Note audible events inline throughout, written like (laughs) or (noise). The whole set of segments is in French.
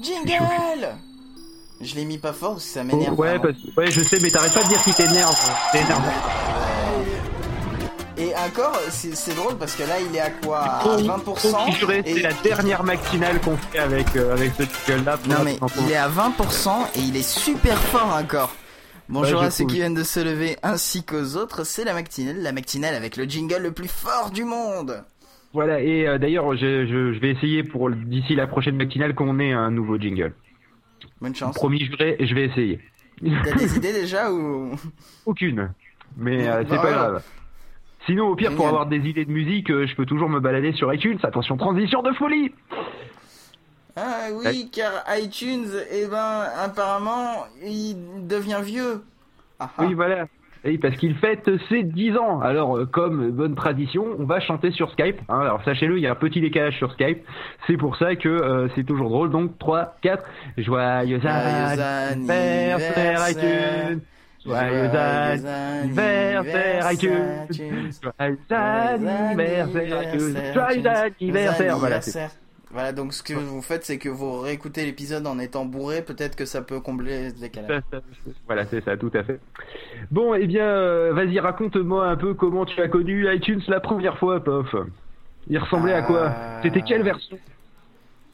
Jingle (laughs) Je l'ai mis pas fort, ça m'énerve. ouais, parce... ouais, je sais, mais t'arrêtes pas de dire qu'il t'énerve. T'énerve. Et encore, c'est drôle parce que là, il est à quoi? À 20% C'est la dernière matinale qu'on fait avec, euh, avec ce jingle-là. Non, mais il est à 20% et il est super fort encore. Bonjour à ceux qui viennent de se lever ainsi qu'aux autres, c'est la matinale, la matinale avec le jingle le plus fort du monde. Voilà, et euh, d'ailleurs, je, je, vais essayer pour d'ici la prochaine matinale qu'on ait un nouveau jingle. Bonne chance. Promis, je vais, je vais essayer. T'as des idées déjà ou? (laughs) Aucune, mais euh, c'est pas grave. Sinon, au pire, pour avoir des idées de musique, euh, je peux toujours me balader sur iTunes. Attention, transition de folie ah oui, car iTunes, eh ben, apparemment, il devient vieux. Ah, ah. Oui, voilà. Oui, parce qu'il fête ses 10 ans. Alors, euh, comme bonne tradition, on va chanter sur Skype. Hein. Alors, sachez-le, il y a un petit décalage sur Skype. C'est pour ça que euh, c'est toujours drôle. Donc, 3, 4. Joyeux, anniversaire, iTunes. Joyeux anniversaire, iTunes. Joyeux anniversaire. Joyeux anniversaire. Voilà, voilà, donc ce que vous faites, c'est que vous réécoutez l'épisode en étant bourré, peut-être que ça peut combler le décalage. Voilà, c'est ça, tout à fait. Bon, eh bien, euh, vas-y, raconte-moi un peu comment tu as connu iTunes la première fois, Pof. Il ressemblait à quoi? Euh, C'était quelle version?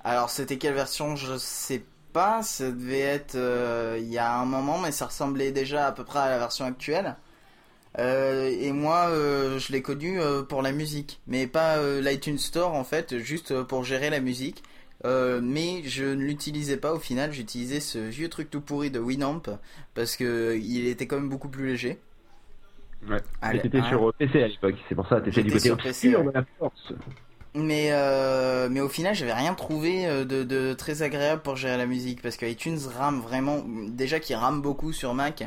Alors, c'était quelle version? Je sais pas, ça devait être euh, il y a un moment, mais ça ressemblait déjà à peu près à la version actuelle. Euh, et moi, euh, je l'ai connu euh, pour la musique, mais pas l'iTunes Store en fait, juste pour gérer la musique. mais je ne l'utilisais pas au final, j'utilisais ce vieux truc tout pourri de Winamp parce que il était quand même beaucoup plus léger. Ouais. T'étais sur PC à l'époque, c'est pour ça. T'étais du côté obscur de la force. Mais mais au final, j'avais rien trouvé de, de, très agréable pour gérer la musique parce que iTunes rame vraiment, déjà qu'il rame beaucoup sur Mac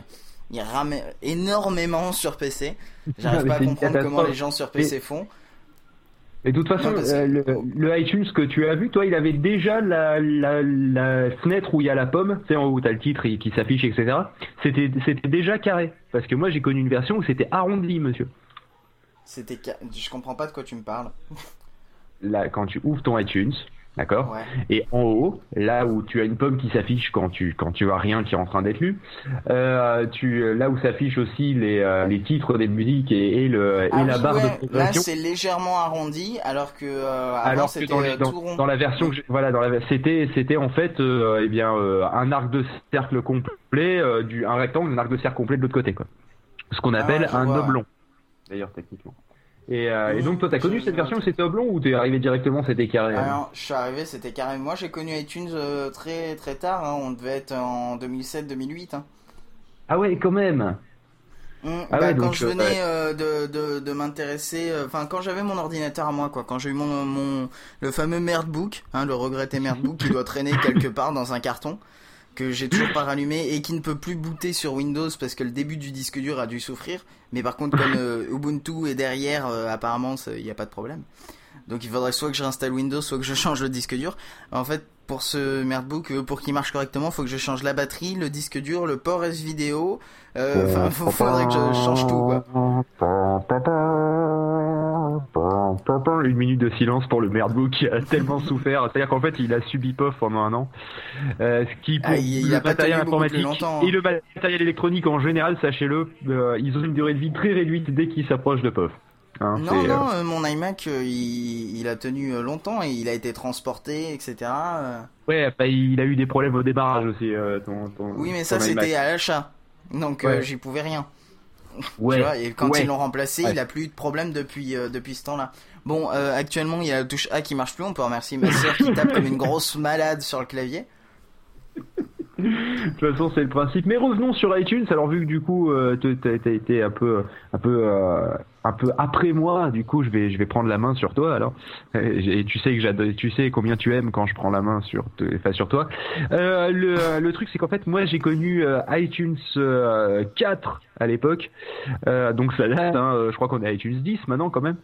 il rame énormément sur PC. J'arrive (laughs) pas à comprendre comment les gens sur PC font. Mais de toute façon, euh, le, iTunes que tu as vu, toi, il avait déjà la, la, fenêtre où il y a la pomme, c'est en haut où as le titre qui s'affiche, etc. C'était, c'était déjà carré. Parce que moi, j'ai connu une version où c'était arrondi, monsieur. C'était, je comprends pas de quoi tu me parles. Là, quand tu ouvres ton iTunes, D'accord Et en haut, là où tu as une pomme qui s'affiche quand tu quand tu as rien qui est en train d'être lu, euh, tu là où s'affichent aussi les, euh, les titres des musiques et, et le et ah la barre de progression. Là, c'est légèrement arrondi, alors que euh, alors que dans, dans, dans, la version que voilà dans la c'était c'était en fait eh bien un arc de cercle complet du un rectangle, un arc de cercle complet de l'autre côté quoi. Ce qu'on ah appelle un oblong. D'ailleurs techniquement. Et, euh, et, donc toi t'as connu cette version où c'était oblong ou t'es arrivé directement c'était carré hein Alors je suis arrivé c'était carré. Moi j'ai connu iTunes euh, très très tard. Hein. On devait être en 2007-2008. Hein. Ah ouais quand même. Mmh. Ah bah, quand je euh, venais euh, de, de, de m'intéresser, enfin quand j'avais mon ordinateur à moi quoi, quand j'ai eu mon, mon le fameux merdebook, hein, le regretté merdebook qui doit traîner (laughs) quelque part dans un carton que j'ai toujours pas rallumé et qui ne peut plus booter sur Windows parce que le début du disque dur a dû souffrir. Mais par contre, comme euh, Ubuntu est derrière, euh, apparemment, il n'y a pas de problème. Donc il faudrait soit que je réinstalle Windows, soit que je (laughs) change le disque dur. En fait, pour ce merdebook, euh, pour qu'il marche correctement, il faut que je change la batterie, le disque dur, le port S vidéo. Enfin, il faudrait que je change tout. Quoi. Une minute de silence pour le merdebook qui a tellement souffert. C'est-à-dire qu'en fait, il a subi POF pendant un an. Euh, ce qui, pour ah, il, le matériel informatique et le matériel électronique en général, sachez-le, euh, ils ont une durée de vie très réduite dès qu'ils s'approchent de POF. Hein, non, non, euh, mon iMac, il, a tenu longtemps et il a été transporté, etc. Ouais, bah, il a eu des problèmes au démarrage aussi. oui, mais ça, c'était à l'achat. Donc, j'y pouvais rien. Ouais. et quand ils l'ont remplacé, il a plus eu de problème depuis, depuis ce temps-là. Bon, euh, actuellement, il y a la touche A qui marche plus. On peut remercier ma soeur qui tape comme une grosse malade sur le clavier. De toute façon, c'est le principe. Mais revenons sur iTunes. Alors, vu que du coup, euh, tu as été un peu, un peu euh, un peu après moi, du coup, je vais, je vais prendre la main sur toi. Alors, et tu sais que j'adore, tu sais combien tu aimes quand je prends la main sur, enfin, sur toi. Euh, le, le truc, c'est qu'en fait, moi, j'ai connu euh, iTunes 4 euh, à l'époque, euh, donc ça date. Hein, je crois qu'on est à iTunes 10 maintenant, quand même.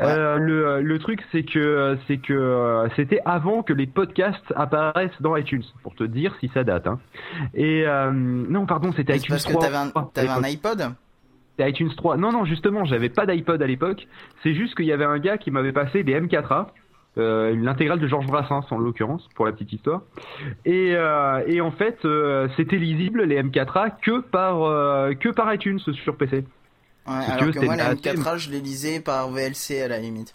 Euh, le, le truc, c'est que, c'est que c'était avant que les podcasts apparaissent dans iTunes, pour te dire si ça date. Hein. Et non, pardon, c'était iTunes parce 3. Parce que t'avais un, avais un iPod? iTunes 3. Non, non, justement, j'avais pas d'iPod à l'époque. C'est juste qu'il y avait un gars qui m'avait passé des M4A. euh, l'intégrale de Georges Brassens en l'occurrence pour la petite histoire. Et, euh, et en fait, euh, c'était lisible les M4A que par que par iTunes sur PC. Ouais, alors que, moi les M4A je les lisais par VLC à la limite.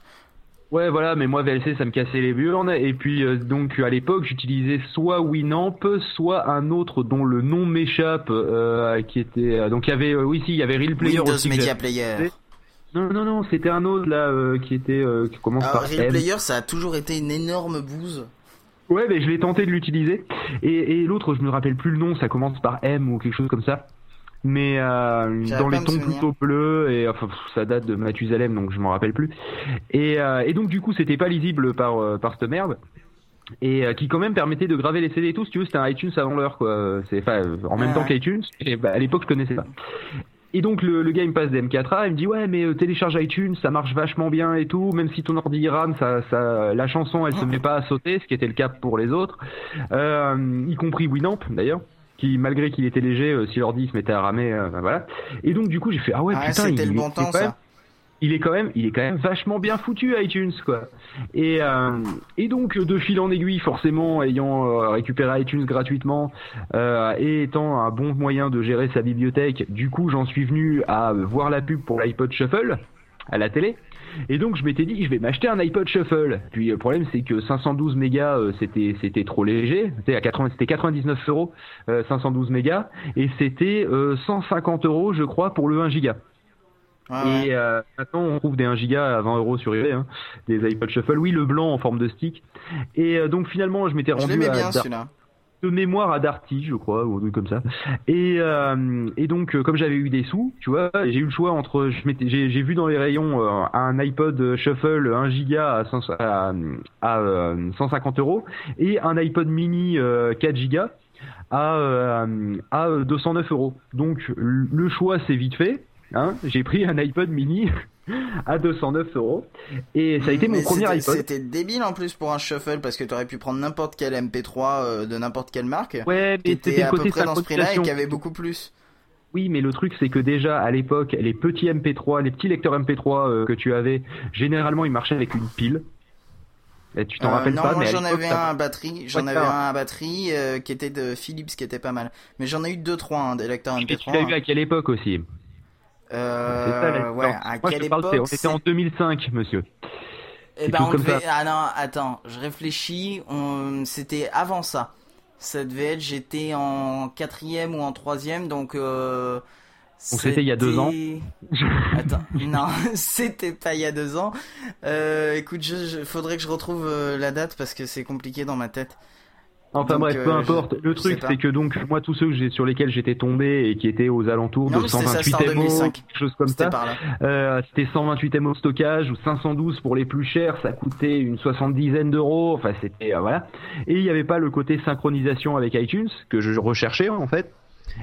Ouais, voilà, mais moi VLC ça me cassait les burnes et puis donc à l'époque j'utilisais soit Winamp, soit un autre dont le nom m'échappe, qui était donc il y avait oui si il y avait Real Player Windows Media Player. Non, non, non, c'était un autre là euh, qui était euh, qui commence par Real Player, ça a toujours été une énorme bouse. Ouais, mais je l'ai tenté de l'utiliser. Et, et l'autre, je me rappelle plus le nom, ça commence par M ou quelque chose comme ça. Mais euh, dans les tons plutôt bleus et enfin ça date de Mathusalem donc je m'en rappelle plus. Et, euh, et donc du coup c'était pas lisible par euh, par cette merde. Et qui quand même permettait de graver les CD et tout. Si tu veux c'était un iTunes avant l'heure quoi. C'est enfin en même temps qu'iTunes. Et bah, à l'époque je connaissais pas. Et donc le, le gars il me passe des M4A, il me dit ouais mais euh, télécharge iTunes, ça marche vachement bien et tout, même si ton ordi rame, ça, ça, la chanson elle se (laughs) met pas à sauter, ce qui était le cas pour les autres, euh, y compris Winamp d'ailleurs qui malgré qu'il était léger, euh, si l'ordi se mettait à ramer, euh, voilà. Et donc du coup j'ai fait ah ouais putain, il, le bon temps, ça il est quand même, il est quand même vachement bien foutu iTunes quoi. Et euh, et donc de fil en aiguille, forcément, ayant euh, récupéré iTunes gratuitement euh, et étant un bon moyen de gérer sa bibliothèque, du coup j'en suis venu à voir la pub pour l'iPod Shuffle à la télé. Et donc je m'étais dit je vais m'acheter un iPod Shuffle. Puis le problème c'est que 512 mégas c'était c'était trop léger. C'était à 80 c'était 99 euros 512 mégas et c'était 150 euros je crois pour le 1 giga et euh, maintenant, on trouve des 1 giga à 20 euros sur eBay, hein, des iPod Shuffle. Oui, le blanc en forme de stick. Et euh, donc finalement, je m'étais rendu à bien, de mémoire à Darty, je crois, ou un truc comme ça. Et, euh, et donc, comme j'avais eu des sous, tu vois, j'ai eu le choix entre, j'ai, vu dans les rayons un iPod Shuffle 1 giga à, à, 150 euros et un iPod mini 4 giga à, à 209 euros. Donc, le choix c'est vite fait. Hein, j'ai pris un iPod mini (laughs) à 209 euros et ça a été mon premier iPod. C'était débile en plus pour un shuffle parce que tu aurais pu prendre n'importe quel MP3 euh, de n'importe quelle marque. Ouais, mais c'était à peu près dans ce prix-là et qui avait beaucoup plus. Oui, mais le truc c'est que déjà à l'époque, les petits MP3, les petits lecteurs MP3 euh, que tu avais, généralement ils marchaient avec une pile. Et tu t'en euh, rappelles non, pas moi j'en avais un à batterie, j'en avais un à batterie qui était de Philips qui était pas mal. Mais j'en ai eu deux trois hein, des lecteurs MP3. Tu l'as eu à quelle époque aussi? Euh, ouais, à quelle époque On était en 2005, monsieur. Eh ben, on devait... Ah non, attends, je réfléchis. On... C'était avant ça. Ça devait être, j'étais en quatrième ou en troisième, donc. Euh... Donc c'était il y a deux ans. Attends, non, (laughs) c'était pas il y a deux ans. Euh, écoute, je, je, faudrait que je retrouve euh, la date parce que c'est compliqué dans ma tête. Enfin bref, peu euh, importe. le truc, c'est que donc moi tous ceux que sur lesquels j'étais tombé et qui étaient aux alentours de 128 MO, quelque chose comme ça, euh, c'était 128 MO stockage ou 512 pour les plus chers, ça coûtait une soixante-dizaine d'euros. Enfin c'était euh, voilà. Et il n'y avait pas le côté synchronisation avec iTunes que je recherchais en fait.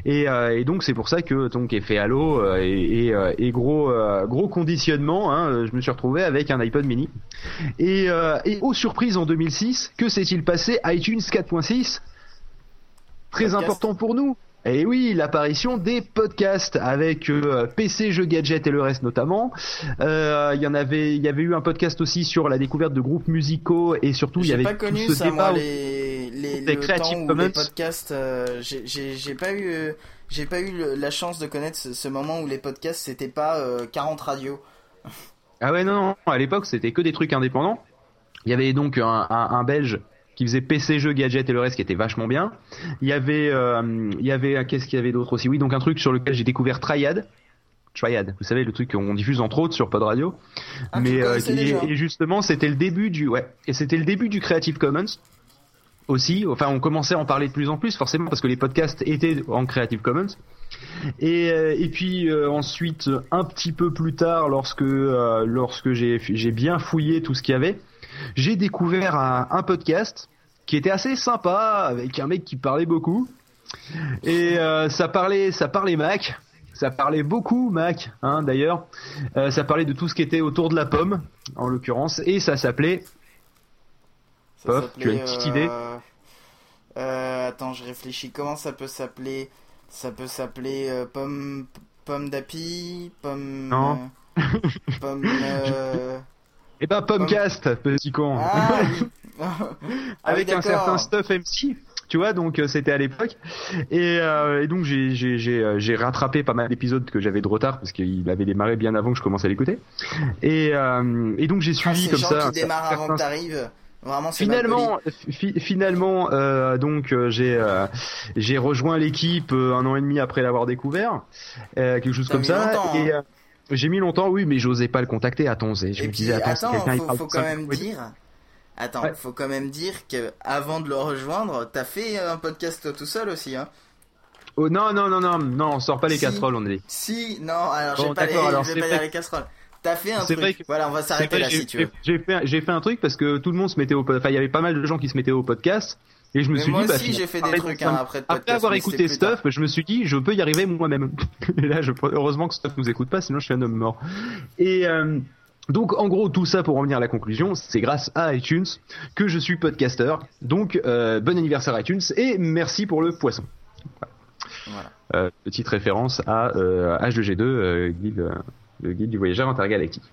Et, euh, et, donc c'est pour ça que donc effet Halo euh, et, et, euh, et, gros gros conditionnement, hein, je me suis retrouvé avec un iPod mini. Et, et aux surprises en 2006, que s'est-il passé iTunes 4.6 Très important pour nous. Et oui, l'apparition des podcasts avec PC, jeux gadgets et le reste notamment. Il y en avait, il y avait eu un podcast aussi sur la découverte de groupes musicaux et surtout il y avait pas connu ce ça, moi, les les, le temps où les podcasts, euh, j'ai pas eu, euh, j'ai pas eu la chance de connaître ce, moment où les podcasts c'était pas 40 euh, radios. Ah ouais non, non. à l'époque c'était que des trucs indépendants. Il y avait donc un, un, belge qui faisait PC jeux gadgets et le reste qui était vachement bien. Il y avait il y avait qu'est-ce qu'il y avait d'autre aussi? Oui, donc un truc sur lequel j'ai découvert Triad. Triad, vous savez le truc qu'on diffuse entre autres sur Pod Radio. Ah, Mais et, justement, c'était le début du ouais, et c'était le début du Creative Commons aussi. Enfin, on commençait à en parler de plus en plus, forcément, parce que les podcasts étaient en Creative Commons. Et, euh, et puis euh, ensuite, un petit peu plus tard, lorsque euh, lorsque j'ai j'ai bien fouillé tout ce qu'il y avait, j'ai découvert un, un, podcast qui était assez sympa avec un mec qui parlait beaucoup. Et ça parlait ça parlait Mac. Ça parlait beaucoup Mac, hein, d'ailleurs. ça parlait de tout ce qui était autour de la pomme, en l'occurrence, et ça s'appelait Pof, tu as une petite idée euh, euh, Attends, je réfléchis. Comment ça peut s'appeler? Ça peut s'appeler euh, pomme, pomme d'api, pomme. Non. pomme. (laughs) Eh ben, Pomcast, petit con. Ah, (laughs) Avec un certain Stuff MC tu vois donc euh, c'était à l'époque et, euh, et, donc j'ai euh, rattrapé pas mal d'épisodes que j'avais de retard parce qu'il avait démarré bien avant que je commence à l'écouter et euh, et donc j'ai ah, suivi comme ça qui démarrent avant que t'arrives Vraiment, finalement, finalement, euh, donc j'ai j'ai rejoint l'équipe un an et demi après l'avoir découvert, quelque chose comme ça. et hein. j'ai mis longtemps, oui, mais j'osais pas le contacter. Attends, je me disais attends, attends faut, faut quand même dire Attends, il faut quand même dire que avant de le rejoindre, t'as fait un podcast tout seul aussi, hein Oh non, non, non, non, non, on sort pas les casseroles, on est. Si, non, alors j'ai pas, les, alors, vais pas dire les casseroles. T'as fait un truc. Vrai que, voilà, on va s'arrêter là si tu veux. J'ai fait, j'ai fait un truc parce que tout le monde se mettait au, enfin, il y avait pas mal de gens qui se mettaient au podcast. Et je me suis moi dit, bah, aussi, j'ai fait des trucs hein, après. Après avoir écouté Stuff, je me suis dit, je peux y arriver moi-même. (laughs) et là, je, heureusement que Stuff nous écoute pas, sinon je suis un homme mort. Et euh, donc en gros tout ça pour revenir à la conclusion, c'est grâce à iTunes que je suis podcaster. Donc euh, bon anniversaire iTunes et merci pour le poisson. Voilà. Euh, petite référence à euh, H2G2, guide, le guide du voyageur intergalactique.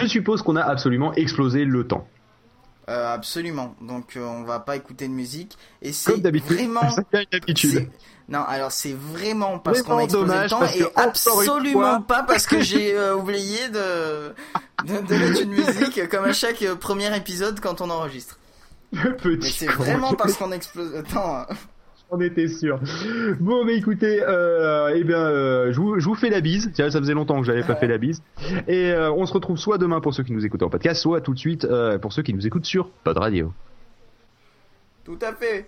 Je suppose qu'on a absolument explosé le temps. absolument. Donc on va pas écouter de musique et c'est vraiment. (laughs) Non, alors c'est vraiment parce qu'on a explosé le temps et absolument pas parce que (laughs) j'ai euh, oublié de, de, mettre une musique comme à chaque euh, premier épisode quand on enregistre. Petit mais c'est vraiment parce qu'on explose le temps. J'en étais sûr. Bon, mais écoutez, euh, eh bien, euh, je, vous, je, vous, fais la bise. Tiens, ça faisait longtemps que j'avais pas fait la bise. Et on se retrouve soit demain pour ceux qui nous écoutent en podcast, soit tout de suite pour ceux qui nous écoutent sur Pod Radio. Tout à fait.